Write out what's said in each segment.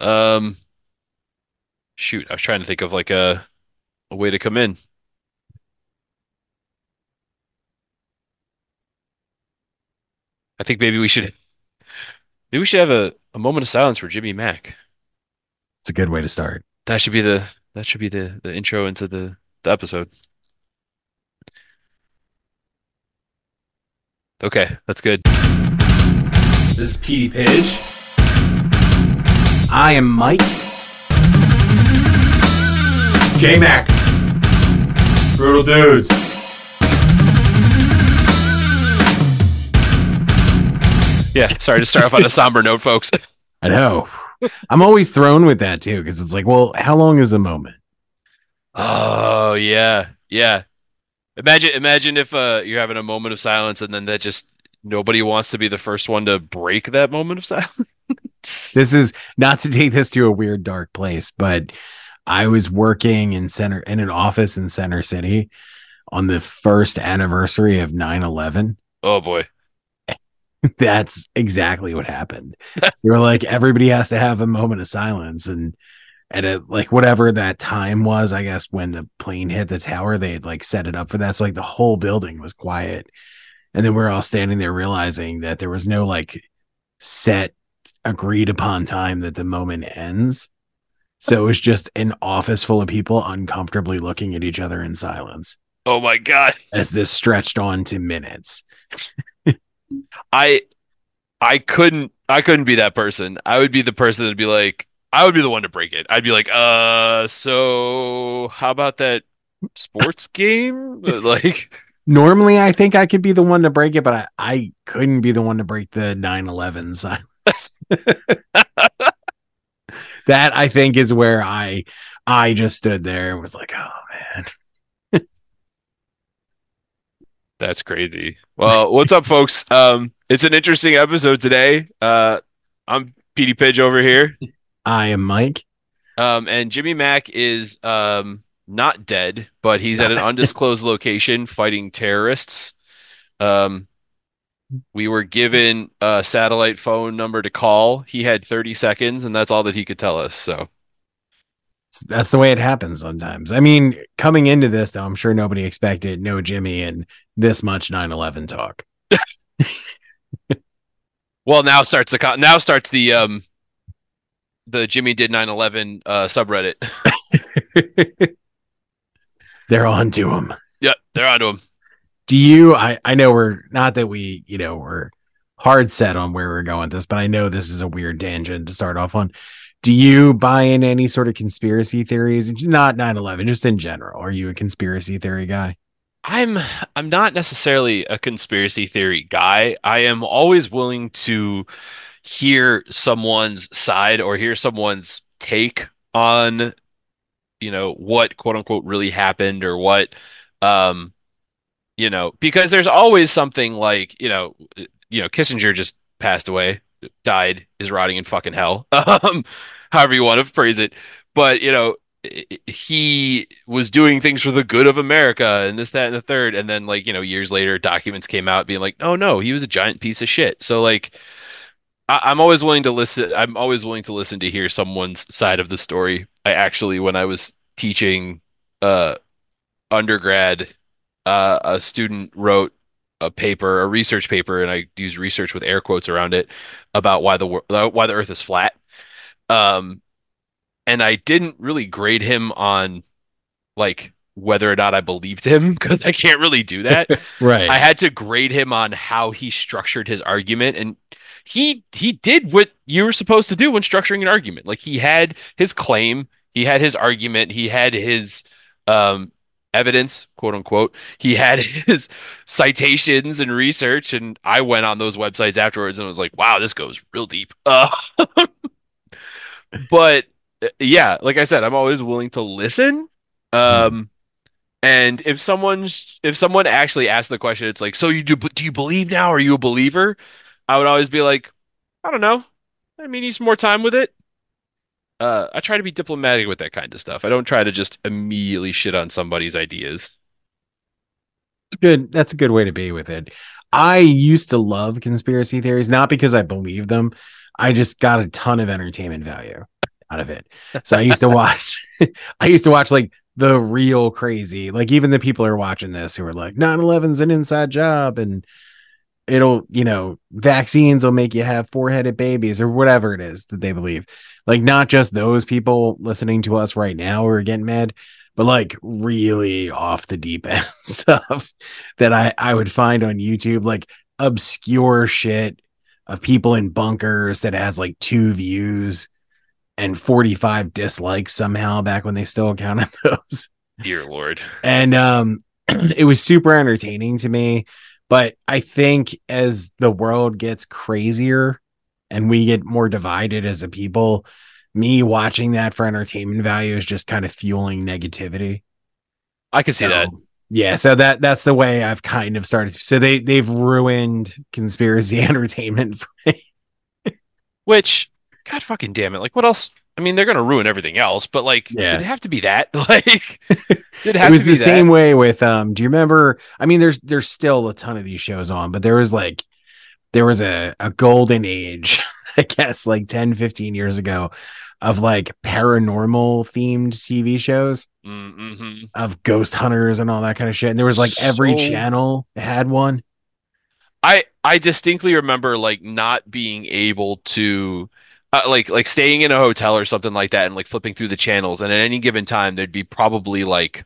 Um, shoot, I was trying to think of like a a way to come in. I think maybe we should maybe we should have a, a moment of silence for Jimmy Mack. It's a good way to start. That should be the that should be the the intro into the the episode. Okay, that's good. This is Petey Page. I am Mike. J Mac. Brutal Dudes. Yeah, sorry to start off on a somber note, folks. I know. I'm always thrown with that too because it's like, well, how long is a moment? Oh yeah, yeah. Imagine, imagine if uh, you're having a moment of silence and then that just nobody wants to be the first one to break that moment of silence. This is not to take this to a weird dark place, but I was working in center in an office in Center City on the first anniversary of 9/11. Oh boy. That's exactly what happened. they were like, everybody has to have a moment of silence, and and it, like whatever that time was, I guess when the plane hit the tower, they had like set it up for that. So like the whole building was quiet, and then we're all standing there realizing that there was no like set agreed upon time that the moment ends. So it was just an office full of people uncomfortably looking at each other in silence Oh my God. as this stretched on to minutes. I I couldn't I couldn't be that person. I would be the person that'd be like I would be the one to break it. I'd be like, uh, so how about that sports game? Like, Normally, I think I could be the one to break it, but I, I couldn't be the one to break the 9 11 silence. that I think is where I I just stood there and was like, oh man. that's crazy. Well, what's up, folks? Um, it's an interesting episode today. Uh, I'm Petey Pidge over here. I am Mike. Um, and Jimmy Mack is um not dead, but he's at an undisclosed location fighting terrorists. Um, we were given a satellite phone number to call. He had 30 seconds, and that's all that he could tell us. So, That's the way it happens sometimes. I mean, coming into this, though, I'm sure nobody expected no Jimmy and this much 9 11 talk. well, now starts the now starts the um the Jimmy did 9/11 uh subreddit. They're on to him. yep, they're on to him. Do you I, I know we're not that we you know we're hard set on where we're going with this but i know this is a weird tangent to start off on. Do you buy in any sort of conspiracy theories? Not 9-11 just in general. Are you a conspiracy theory guy? I'm I'm not necessarily a conspiracy theory guy. I am always willing to hear someone's side or hear someone's take on, you know, what quote unquote really happened or what um you know, because there's always something like, you know, you know, Kissinger just passed away, died, is rotting in fucking hell. Um, however you want to phrase it. But, you know, he was doing things for the good of America and this, that, and the third. And then, like, you know, years later, documents came out being like, oh no, he was a giant piece of shit. So, like, I- I'm always willing to listen. I'm always willing to listen to hear someone's side of the story. I actually, when I was teaching uh, undergrad, uh, a student wrote a paper, a research paper, and I use research with air quotes around it about why the wor- why the Earth is flat. Um, and I didn't really grade him on like whether or not I believed him because I can't really do that. right I had to grade him on how he structured his argument and he he did what you were supposed to do when structuring an argument. Like he had his claim, he had his argument, he had his um evidence, quote unquote. He had his citations and research and I went on those websites afterwards and was like, "Wow, this goes real deep." Uh, but uh, yeah, like I said, I'm always willing to listen. Um and if someone's if someone actually asks the question, it's like, so you do do you believe now? Are you a believer? I would always be like, I don't know. I mean, need some more time with it. Uh, I try to be diplomatic with that kind of stuff. I don't try to just immediately shit on somebody's ideas. It's good that's a good way to be with it i used to love conspiracy theories not because i believe them i just got a ton of entertainment value out of it. So I used to watch I used to watch like the real crazy. Like even the people who are watching this who are like 9/11's an inside job and it'll, you know, vaccines will make you have four-headed babies or whatever it is that they believe. Like not just those people listening to us right now who are getting mad, but like really off the deep end stuff that I I would find on YouTube like obscure shit of people in bunkers that has like two views and 45 dislikes somehow back when they still counted those. Dear Lord. And um it was super entertaining to me, but I think as the world gets crazier and we get more divided as a people, me watching that for entertainment value is just kind of fueling negativity. I can see So, that. Yeah, so that that's the way I've kind of started. So they they've ruined conspiracy entertainment for me. Which, God fucking damn it! Like, what else? I mean, they're gonna ruin everything else, but like, Yeah. did it have to be that? Like, did it have it was to be the that? same way with um do you remember i mean there's there's still a ton of these shows on but there was like there was a, a golden age i guess like 10 15 years ago of like paranormal themed tv shows Mm-hmm. of ghost hunters and all that kind of shit and there was like every So- channel had one I I distinctly remember like not being able to uh, like like staying in a hotel or something like that and like flipping through the channels and at any given time there'd be probably like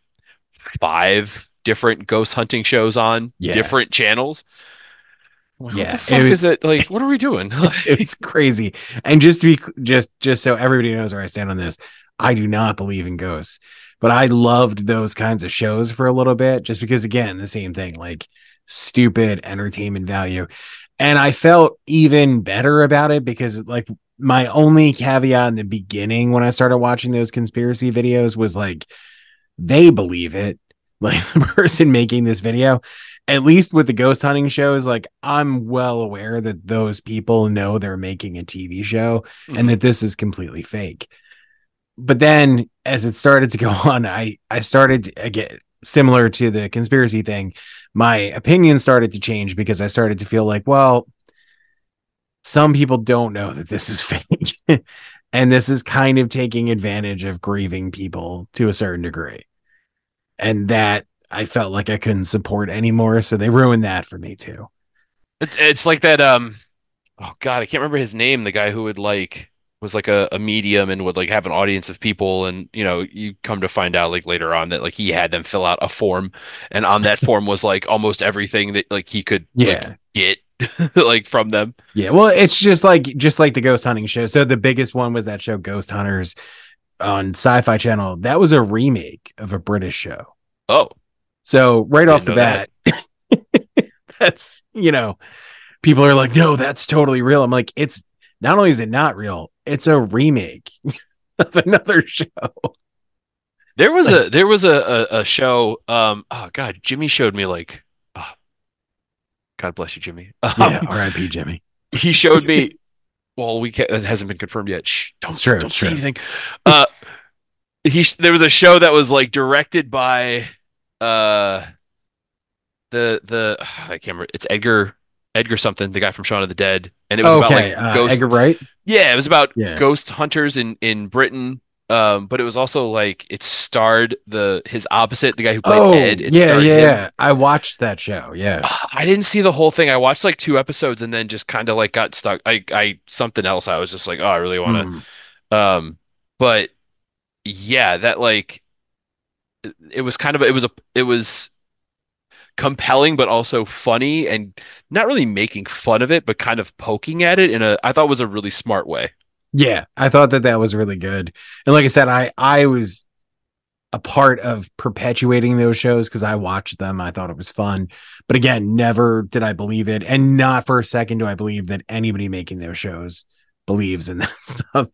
five different ghost hunting shows on Yeah. different channels. Like, Yeah, what the it was- is it? Like, what are we doing? it's crazy and just to be just just so everybody knows where i stand on this i do not believe in ghosts but i loved those kinds of shows for a little bit just because again the same thing like stupid entertainment value and i felt even better about it because like my only caveat in the beginning when i started watching those conspiracy videos was like they believe it like the person making this video at least with the ghost hunting shows like i'm well aware that those people know they're making a tv show Mhm. and that this is completely fake. But then as it started to go on i i started again similar to the conspiracy thing. My opinion started to change because i started to feel like well some people don't know that this is fake. And this is kind of taking advantage of grieving people to a certain degree. And that I felt like I couldn't support anymore. So they ruined that for me too. It's it's like that um oh god, I can't remember his name, the guy who would like was like a, a medium and would like have an audience of people and you know, you come to find out like later on that like he had them fill out a form and on that form was like almost everything that like he could like, Yeah. get like from them. Yeah. Well, it's just like just like the ghost hunting show. So the biggest one was that show Ghost Hunters on Sci-Fi Channel. That was a remake of a British show. Oh, So right off the bat, that's you know, people are like, no, that's totally real. I'm like, it's not only is it not real, it's a remake of another show. there was a there was a, a, a show um oh god, Jimmy showed me like oh, God bless you, Jimmy. Um, Yeah, R.I.P. Jimmy. he showed me well we can't it hasn't been confirmed yet shh don't, true, don't say anything uh he there was a show that was like directed by uh the the i can't remember it's edgar edgar something the guy from Shaun of the Dead and it was about okay, like uh, ghost Edgar Wright. yeah it was about Yeah. ghost hunters in in britain um but it was also like it starred the his opposite the guy who played Oh, ed it yeah, starred yeah, yeah. I watched that show. Yeah. I didn't see the whole thing. I watched like two episodes and then just kind of like got stuck. I I something else. I was just like, oh, I really want to. Mm. Um, but yeah, that like it, was kind of it was a it was compelling but also funny and not really making fun of it, but kind of poking at it in a I thought was a really smart way. Yeah, I thought that that was really good. And like I said, I I was a part of perpetuating those shows because I watched them. I thought it was fun. But again, never did I believe it. And not for a second do I believe that anybody making those shows believes in that stuff.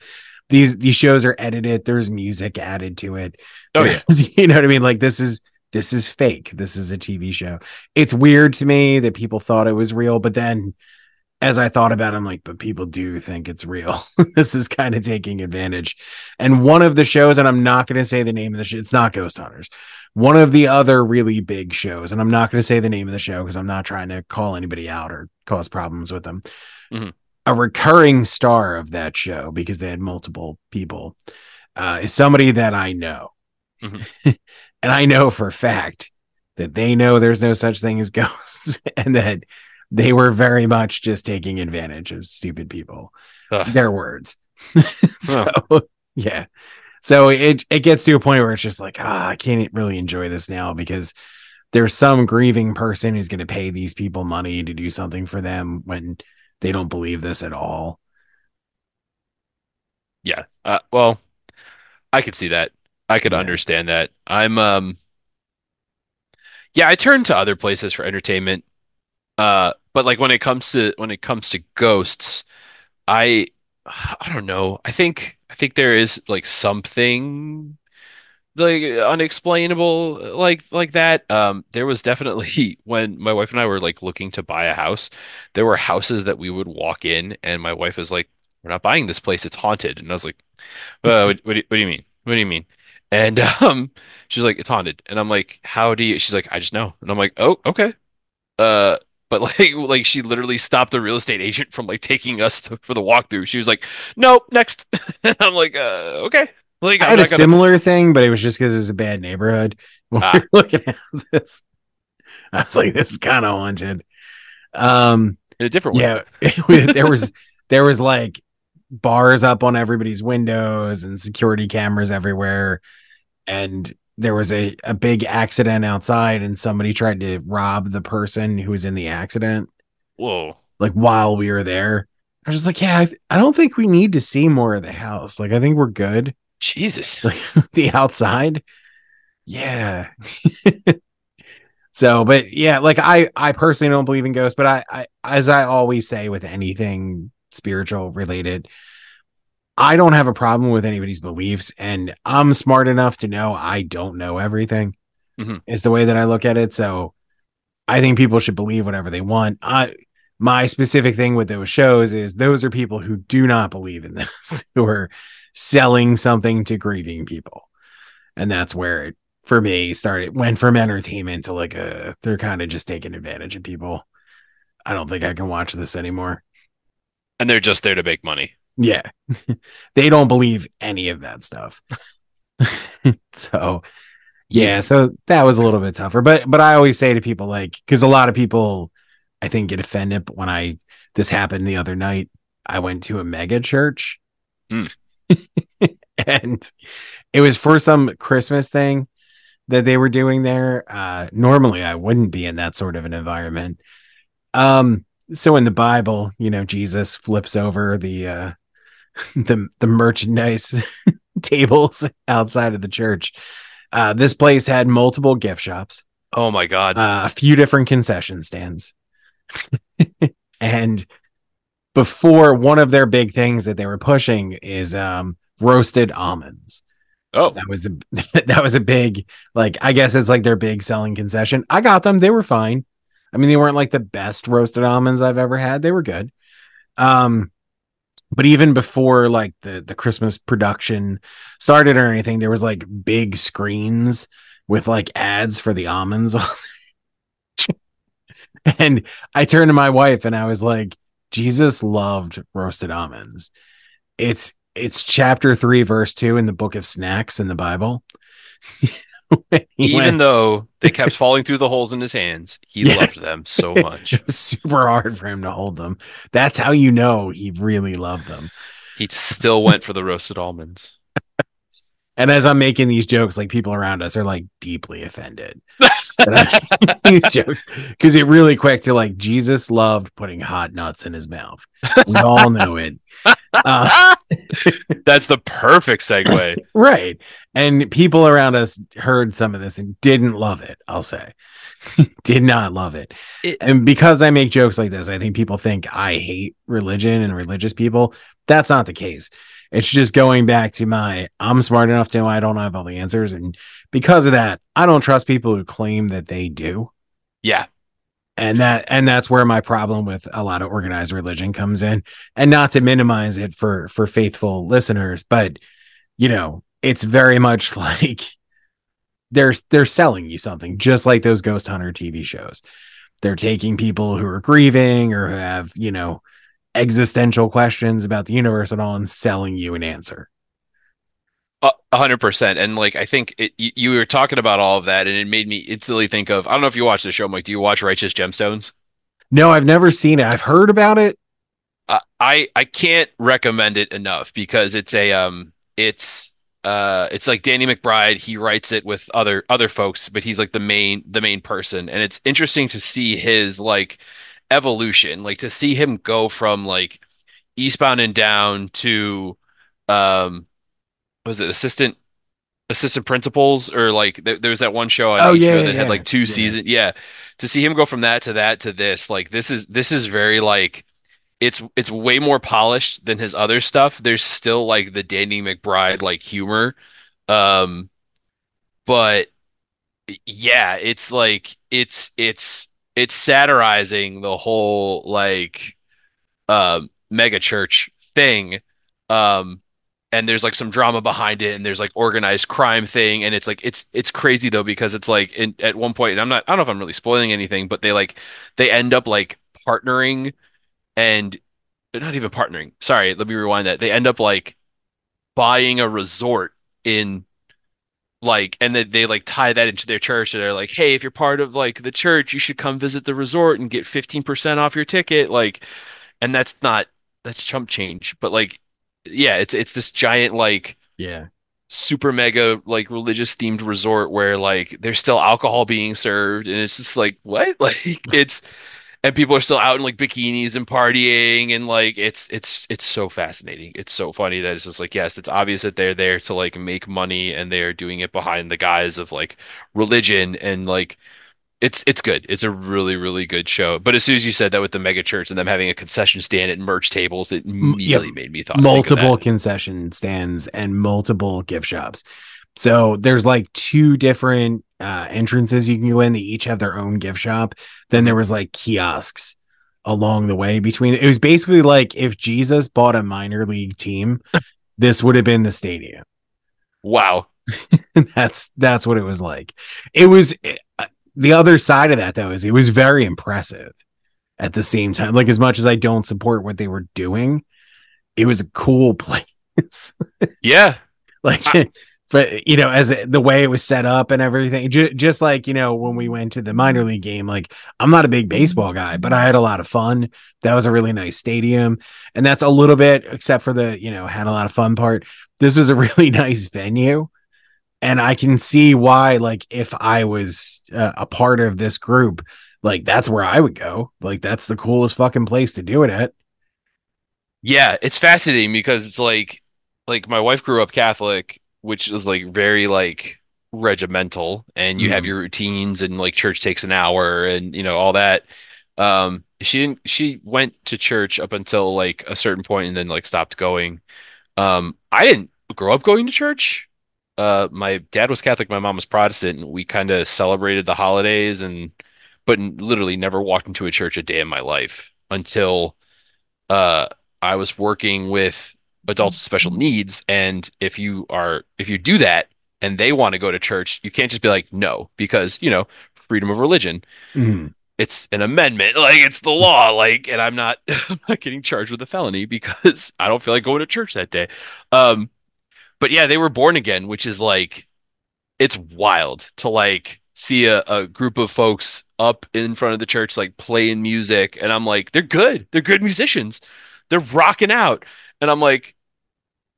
These these shows are edited, there's music added to it. Oh yeah, you know what I mean? Like this is this is fake. This is a TV show. It's weird to me that people thought it was real, but then as I thought about it, I'm like, but people do think it's real. this is kind of taking advantage. And one of the shows, and I'm not going to say the name of the show, it's not Ghost Hunters. One of the other really big shows, and I'm not going to say the name of the show because I'm not trying to call anybody out or cause problems with them. Mhm. A recurring star of that show because they had multiple people uh, is somebody that I know. Mhm. and I know for a fact that they know there's no such thing as ghosts and that they were very much just taking advantage of stupid people. Ugh. Their words. so, yeah. So it it gets to a point where it's just like, ah, I can't really enjoy this now because there's some grieving person who's going to pay these people money to do something for them when they don't believe this at all. Yeah. Uh, well, I could see that. I could Yeah. understand that. I'm um yeah, I turn to other places for entertainment. Uh but like when it comes to when it comes to ghosts, I I don't know. I think I think there is like something like unexplainable like like that. Um there was definitely when my wife and I were like looking to buy a house, there were houses that we would walk in and my wife was like, "We're not buying this place. It's haunted." And I was like, uh, what, what, do you, what do you mean? What do you mean? And um, she's like, it's haunted. And I'm like, how do you? She's like, I just know. And I'm like, oh, okay. Uh, but like, like she literally stopped the real estate agent from like taking us for the walkthrough. She was like, nope, next. I'm like, uh, okay. Like, I had a gonna. similar thing, but it was just because it was a bad neighborhood. When Ah. we were looking at this, I was like, "This is kind of haunted." Um, in a different way. yeah, there was there was like bars up on everybody's windows and security cameras everywhere, and there was a a big accident outside, and somebody tried to rob the person who was in the accident, Whoa. like while we were there. I was just like, "Yeah, I, I don't think we need to see more of the house. Like, I think we're good." Jesus. the outside. Yeah. so, but yeah, like I I personally don't believe in ghosts, but I, I as I always say with anything spiritual related, I don't have a problem with anybody's beliefs, and I'm smart enough to know I don't know everything. Mhm. Is the way that I look at it. So, I think people should believe whatever they want. I my specific thing with those shows is those are people who do not believe in this, who are selling something to grieving people. And that's where it for me started went from entertainment to like a they're kind of just taking advantage of people. I don't think I can watch this anymore. And they're just there to make money. Yeah. they don't believe any of that stuff. so yeah, so that was a little bit tougher. But but I always say to people like cuz a lot of people I think get offended but when I this happened the other night. I went to a mega church. Mm. and it was for some Christmas thing that they were doing there. Uh normally I wouldn't be in that sort of an environment. Um so in the Bible, you know, Jesus flips over the uh the the merchandise tables outside of the church. Uh this place had multiple gift shops, Oh my God. uh, a few different concession stands. and before one of their big things that they were pushing is um roasted almonds. oh, That was a that was a big like I guess it's like their big selling concession. I got them. They were fine. I mean, they weren't like the best roasted almonds I've ever had. They were good. Um but even before like the the Christmas production started or anything, there was like big screens with like ads for the almonds. and I turned to my wife and I was like, Jesus loved roasted almonds. It's it's chapter three, verse two in the book of snacks in the Bible. Even went- though they kept falling through the holes in his hands, he Yeah. loved them so much. it was super hard for him to hold them. That's how you know he really loved them. He still went for the roasted almonds. And as I'm making these jokes, like people around us are like deeply offended. That I'm making these jokes because it really quick to like Jesus loved putting hot nuts in his mouth. We all know it. Uh, That's the perfect segue. right. And people around us heard some of this and didn't love it, I'll say. Did not love it. It- And because I make jokes like this, I think people think I hate religion and religious people. That's not the case. It's just going back to my I'm smart enough to know I don't have all the answers. And because of that, I don't trust people who claim that they do. Yeah. And that and that's where my problem with a lot of organized religion comes in. And not to minimize it for for faithful listeners, but you know, it's very much like they're they're selling you something, just like those ghost hunter TV shows. They're taking people who are grieving or who have, you know, existential questions about the universe at all and selling you an answer. A a hundred percent. And like I think it, you, you were talking about all of that, and it made me instantly think of I don't know if you watch the show, Mike. Do you watch Righteous Gemstones? No, I've never seen it. I've heard about it. Uh, I I can't recommend it enough because it's a um it's uh it's like Danny McBride. He writes it with other other folks, but he's like the main the main person, and it's interesting to see his like evolution, like to see him go from like Eastbound and Down to um was it assistant assistant principals or like there, there was that one show on Oh, HBO yeah, that yeah, had like two yeah. seasons. Yeah, to see him go from that to that to this, like this is this is very like it's it's way more polished than his other stuff. There's still like the Danny McBride like humor, um, but yeah, it's like it's it's it's satirizing the whole like um mega church thing. Um and there's like some drama behind it and there's like organized crime thing and it's like it's it's crazy though because it's like in, at one point and I'm not I don't know if I'm really spoiling anything but they like they end up like partnering and they're not even partnering. Sorry, let me rewind that. They end up like buying a resort in like and then they like tie that into their church. So they're like hey if you're part of like the church you should come visit the resort and get 15% off your ticket. Like and that's not that's chump change but like yeah it's it's this giant like Yeah. super mega like religious themed resort where like there's still alcohol being served and it's just like what? Like it's and people are still out in like bikinis and partying and like it's it's it's so fascinating. It's so funny that it's just like yes it's obvious that they're there to like make money and they're doing it behind the guise of like religion and like it's it's good. It's a really really good show. But as soon as you said that with the mega church and them having a concession stand at merch tables it immediately made me thought think multiple concession stands and multiple gift shops. So there's like two different uh, entrances you can go in. They each have their own gift shop. Then there was like kiosks along the way between. It was basically like if Jesus bought a minor league team, this would have been the stadium. wow that's that's what it was like. It was uh, the other side of that though is it was very impressive at the same time. Like as much as I don't support what they were doing, it was a cool place. yeah like but you know as the way it was set up and everything ju- just like you know when we went to the minor league game like i'm not a big baseball guy but i had a lot of fun. That was a really nice stadium. And that's a little bit except for the you know had a lot of fun part. This was a really nice venue. And i can see why like if i was uh, a part of this group like that's where i would go. Like that's the coolest fucking place to do it at. Yeah, it's fascinating because it's like like my wife grew up Catholic, which is like very like regimental and you have Mhm. your routines and like church takes an hour and you know all that. Um she didn't she went to church up until like a certain point and then like stopped going. Um I didn't grow up going to church. Uh my dad was Catholic, my mom was Protestant, and we kind of celebrated the holidays and but literally never walked into a church a day in my life until uh I was working with adults with special needs and if you are if you do that and they want to go to church you can't just be like no because you know freedom of religion. Mhm. it's an amendment like it's the law like and I'm not I'm not getting charged with a felony because I don't feel like going to church that day. Um but yeah they were born again which is like it's wild to like see a, a group of folks up in front of the church like playing music and I'm like they're good. They're good musicians. They're rocking out and I'm like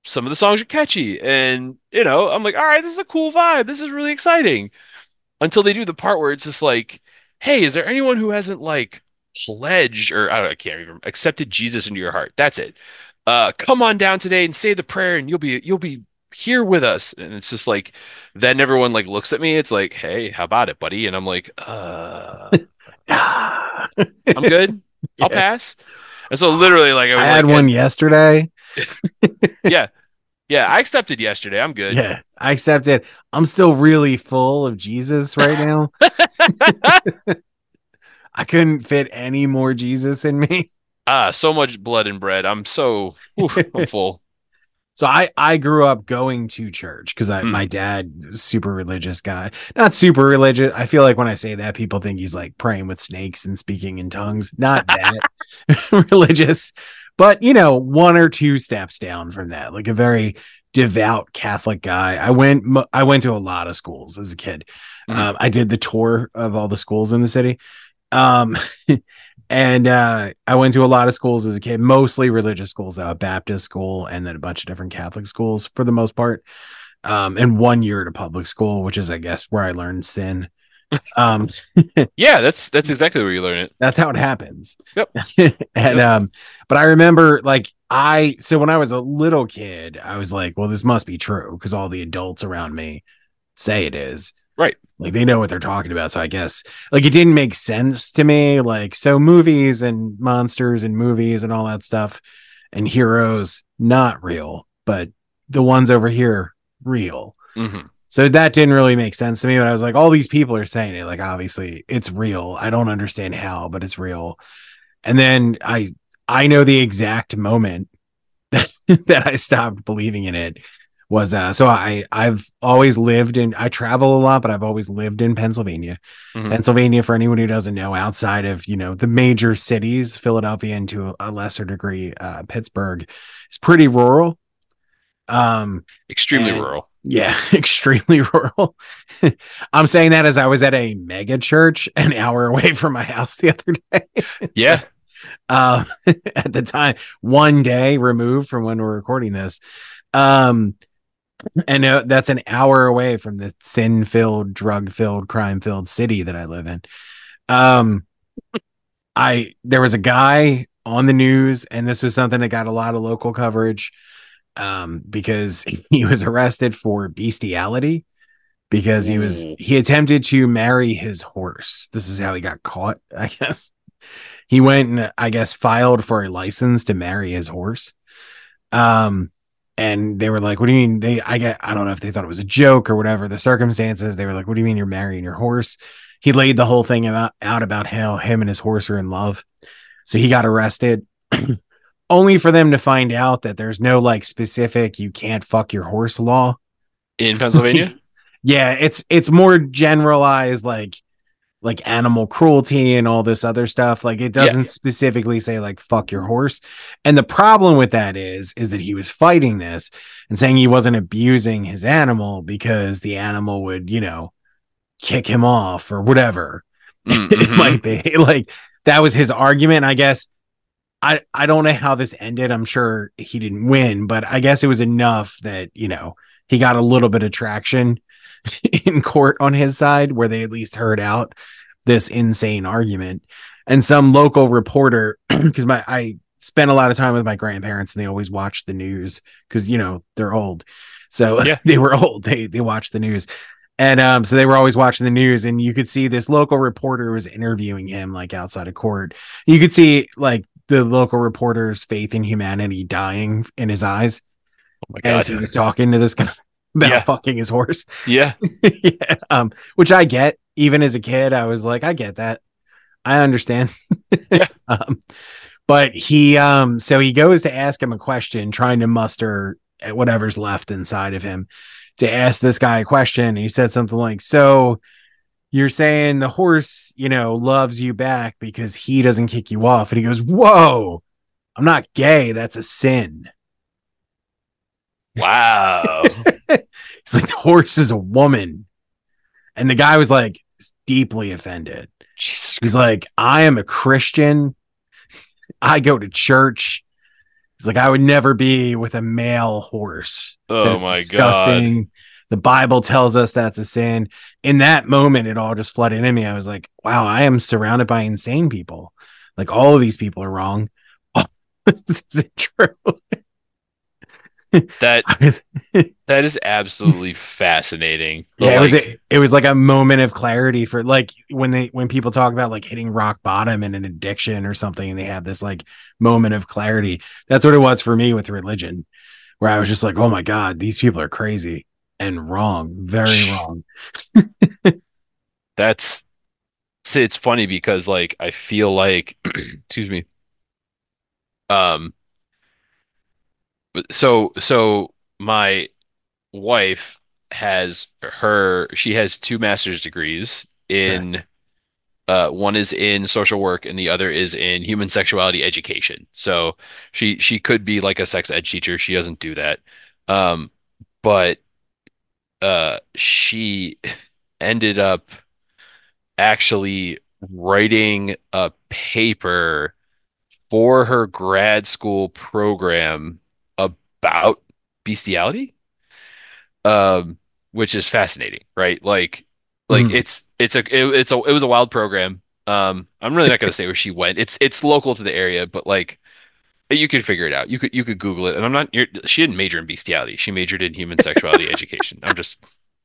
some of the songs are catchy. And you know I'm like all right this is a cool vibe. This is really exciting. Until they do the part where it's just like hey is there anyone who hasn't like pledged or I, don't, I can't even accepted Jesus into your heart? That's it. Uh come on down today and say the prayer and you'll be you'll be here with us. And it's just like then everyone like looks at me. It's like hey how about it buddy? And I'm like uh. I'm good. I'll pass and so literally like I I had like, one yesterday. yeah yeah I accepted yesterday I'm good Yeah, I accepted. I'm still really full of Jesus right now. I couldn't fit any more Jesus in me. ah so much blood and bread I'm so oof, I'm full So I I grew up going to church because I Mm. my dad was a super religious guy. Not super religious. I feel like when I say that, people think he's like praying with snakes and speaking in tongues. Not that religious, but you know, one or two steps down from that, like a very devout Catholic guy. I went, I went to a lot of schools as a kid. Mhm. Um, I did the tour of all the schools in the city. Um, and uh, I went to a lot of schools as a kid, mostly religious schools, a Baptist school, and then a bunch of different Catholic schools for the most part. Um, and one year at a public school, which is, I guess, where I learned sin. Um, Yeah, that's that's exactly where you learn it. that's how it happens. Yep. and Yep. um, but I remember like I so when I was a little kid, I was like, well, this must be true because all the adults around me say it is. Right. Like they know what they're talking about. So I guess like it didn't make sense to me. Like so movies and monsters and movies and all that stuff and heroes, not real, but the ones over here, real. hmm So that didn't really make sense to me. But I was like, all these people are saying it. Like, obviously, it's real. I don't understand how, but it's real. And then I I know the exact moment that I stopped believing in it was uh so I I've always lived in I travel a lot, but I've always lived in Pennsylvania. Mhm. Pennsylvania, for anyone who doesn't know, outside of you know the major cities, Philadelphia and to a lesser degree, uh Pittsburgh, is pretty rural. Um Extremely And- rural. yeah, extremely rural. I'm saying that as I was at a mega church an hour away from my house the other day. Yeah. Um, at the time, one day removed from when we're recording this. Um, and uh, that's an hour away from the sin filled, drug filled, crime filled city that I live in. Um, I, there was a guy on the news, and this was something that got a lot of local coverage um, because he was arrested for bestiality because he was he attempted to marry his horse. This is how he got caught, I guess. He went and I guess filed for a license to marry his horse. Um and they were like, What do you mean? They I get I don't know if they thought it was a joke or whatever the circumstances. They were like, What do you mean you're marrying your horse? He laid the whole thing about out about how him and his horse are in love. So he got arrested. Only for them to find out that there's no like specific you can't fuck your horse law. In Pennsylvania? Yeah, it's it's more generalized like like animal cruelty and all this other stuff. Like it doesn't specifically say like fuck your horse. And the problem with that is is that he was fighting this and saying he wasn't abusing his animal because the animal would, you know, kick him off or whatever. Mm, it might be. Like that was his argument i guess. I i don't know how this ended. I'm sure he didn't win but i guess it was enough that you know he got a little bit of traction in court on his side where they at least heard out this insane argument. And some local reporter because my i spent a lot of time with my grandparents and they always watched the news because you know they're old. So Yeah. they were old. They they watch the news. And um, so they were always watching the news, and you could see this local reporter was interviewing him like outside of court. You could see like the local reporter's faith in humanity dying in his eyes Oh my as he was talking to this guy about Yeah. fucking his horse. Yeah. yeah, um, which I get. Even as a kid, I was like, I get that. I understand. Yeah. um, but he, um, so he goes to ask him a question, trying to muster whatever's left inside of him to ask this guy a question. He said something like, So you're saying the horse, you know, loves you back because he doesn't kick you off. And he goes, Whoa, I'm not gay. That's a sin. Wow. It's like the horse is a woman. And the guy was like deeply offended. Jesus He's Christ. like, I am a Christian. I go to church. He's like, I would never be with a male horse. oh That's my god. The Bible tells us that's a sin. In that moment, it all just flooded in me. I was like, wow, I am surrounded by insane people. Like all of these people are wrong. this isn't true. That that is absolutely fascinating. But, yeah, it was like, a, it was like a moment of clarity for like when they when people talk about like hitting rock bottom in an addiction or something, and they have this like moment of clarity. That's what it was for me with religion, where I was just like, oh my god, these people are crazy and wrong, very wrong. that's it's funny because like I feel like excuse me. Um so so my wife has her she has two master's degrees in Uh, one is in social work and the other is in human sexuality education. So she she could be like a sex ed teacher. She doesn't do that. Um, but uh, she ended up actually writing a paper for her grad school program about bestiality um which is fascinating right? Like like Mm. it's it's a it, it's a it was a wild program. Um i'm really not going to say where she went. It's it's local to the area but like you could figure it out. You could you could google it. And i'm not you're, she didn't major in bestiality. She majored in human sexuality education. I'm just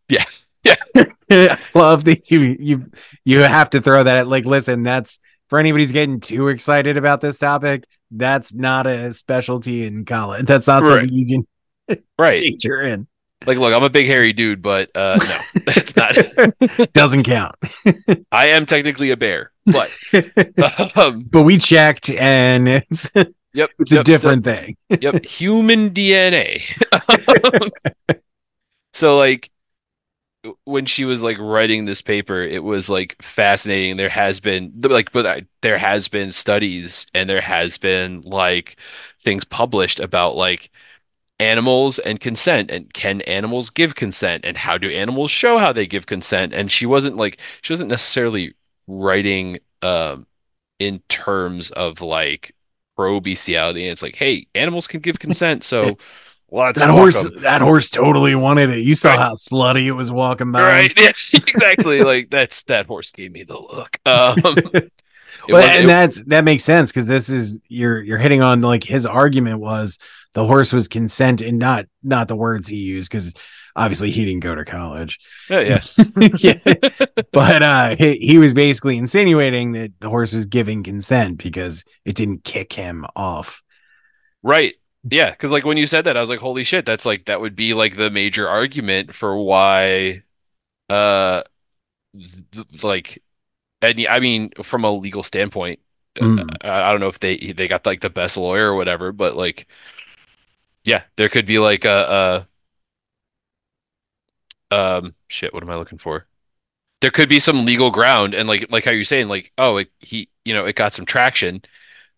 yeah I love the you you you have to throw that at like listen that's for anybody who's getting too excited about this topic that's not a specialty in college. That's not Right. something you can right. major in. Like look i'm a big hairy dude but uh no it's not doesn't count. I am technically a bear but um but we checked and it's yep it's a yep, different thing. yep human dna so like when she was like writing this paper it was like fascinating. There has been like but I, there has been studies and there has been like things published about like animals and consent and can animals give consent and how do animals show how they give consent? And she wasn't like she wasn't necessarily writing um in terms of like pro bestiality and it's like hey animals can give consent so let's that horse, 'em. that horse totally wanted it. You saw Right. how slutty it was walking by. Right. Yeah, exactly. Like that's that horse gave me the look. Um well, was- and it- that's that makes sense because this is you're you're hitting on like his argument was the horse was consent and not not the words he used because obviously he didn't go to college. Yeah, yeah. Yeah. But uh he, he was basically insinuating that the horse was giving consent because it didn't kick him off. Right. Yeah, because like when you said that, I was like, holy shit, that's like that would be like the major argument for why uh th- like and I mean from a legal standpoint, Mm. I, I don't know if they they got like the best lawyer or whatever, but like yeah, there could be like a, a um shit, what am I looking for? There could be some legal ground and like like how you're saying like oh it, he you know it got some traction.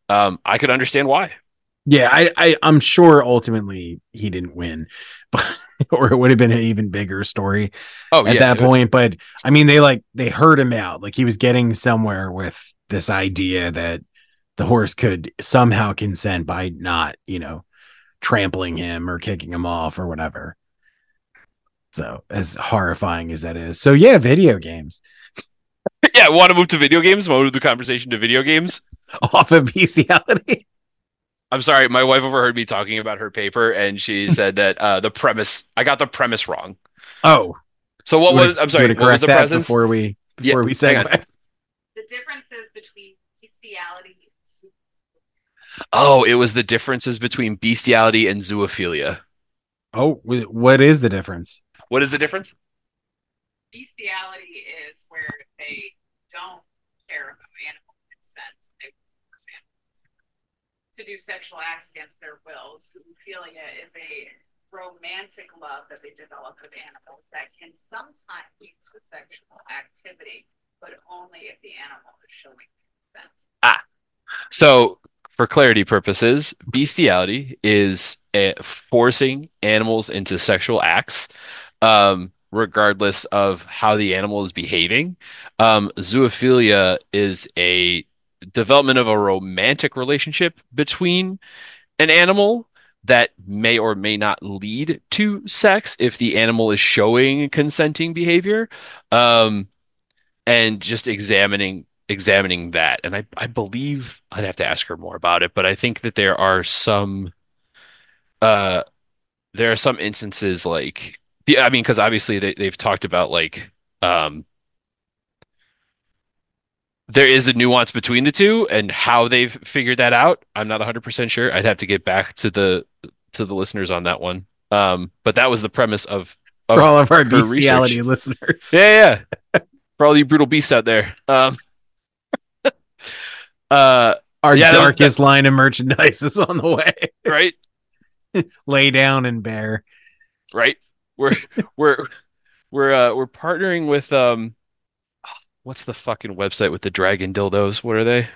Um I could understand why. Yeah I, I i'm sure ultimately he didn't win but or it would have been an even bigger story Oh at yeah. that point but i mean they like they heard him out like he was getting somewhere with this idea that the horse could somehow consent by not you know trampling him or kicking him off or whatever so as horrifying as that is so yeah video games Yeah, want to move to video games? Want to move the conversation to video games? off of bestiality I'm sorry, my wife overheard me talking about her paper, and she said that uh, the premise. I got the premise wrong. oh So what you wanna- was? I'm sorry. What was the that presence? before we Yeah, before we hang on. segue The differences between bestiality and Oh, it was the differences between bestiality and zoophilia. oh what is the difference What is the difference? bestiality is where they don't care about animal consent. They force animals to do sexual acts against their wills. Zoophilia is a romantic love that they develop with animals that can sometimes lead to sexual activity, but only if the animal is showing consent. Ah, so, for clarity purposes, bestiality is uh forcing animals into sexual acts, um, regardless of how the animal is behaving. Um, zoophilia is a development of a romantic relationship between an animal that may or may not lead to sex if the animal is showing consenting behavior. Um, and just examining examining that and I, I believe I'd have to ask her more about it but I think that there are some uh there are some instances like I mean because obviously they, they've talked about like um there is a nuance between the two and how they've figured that out I'm not 100% sure I'd have to get back to the to the listeners on that one um but that was the premise of, of for all of our bestiality research. listeners yeah, yeah. For all you brutal beasts out there. Um, uh, our Yeah, that was- darkest line of merchandise is on the way right, lay down and bear right. We're we're we're uh we're partnering with um what's the fucking website with the dragon dildos? What are they?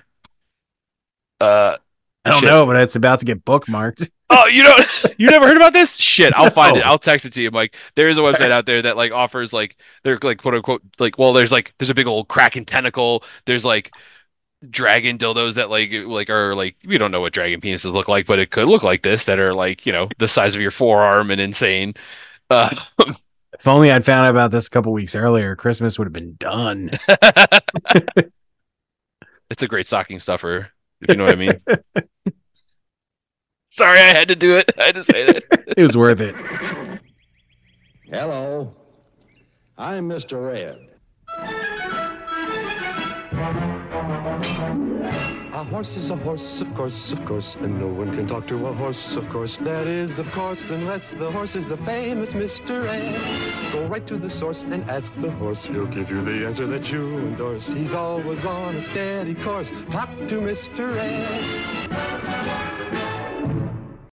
Uh, I don't Shit. know, but it's about to get bookmarked. oh, you don't, you never heard about this? Shit, I'll find it. I'll text it to you, Mike. There is a website out there that like offers like they're like quote unquote like well, there's like there's a big old kraken tentacle. There's like dragon dildos that like like are like we don't know what dragon penises look like, but it could look like this that are like you know the size of your forearm and insane. Uh, If only I'd found out about this a couple weeks earlier, Christmas would have been done. it's a great stocking stuffer, if you know what I mean. Sorry, I had to do it. I had to say that. It was worth it. Hello, I'm Mr. Ed. A horse is a horse, of course, of course, and no one can talk to a horse, of course. That is, of course, unless the horse is the famous Mr. Ed. Go right to the source and ask the horse. He'll give you the answer that you endorse. He's always on a steady course. Talk to Mr. Ed.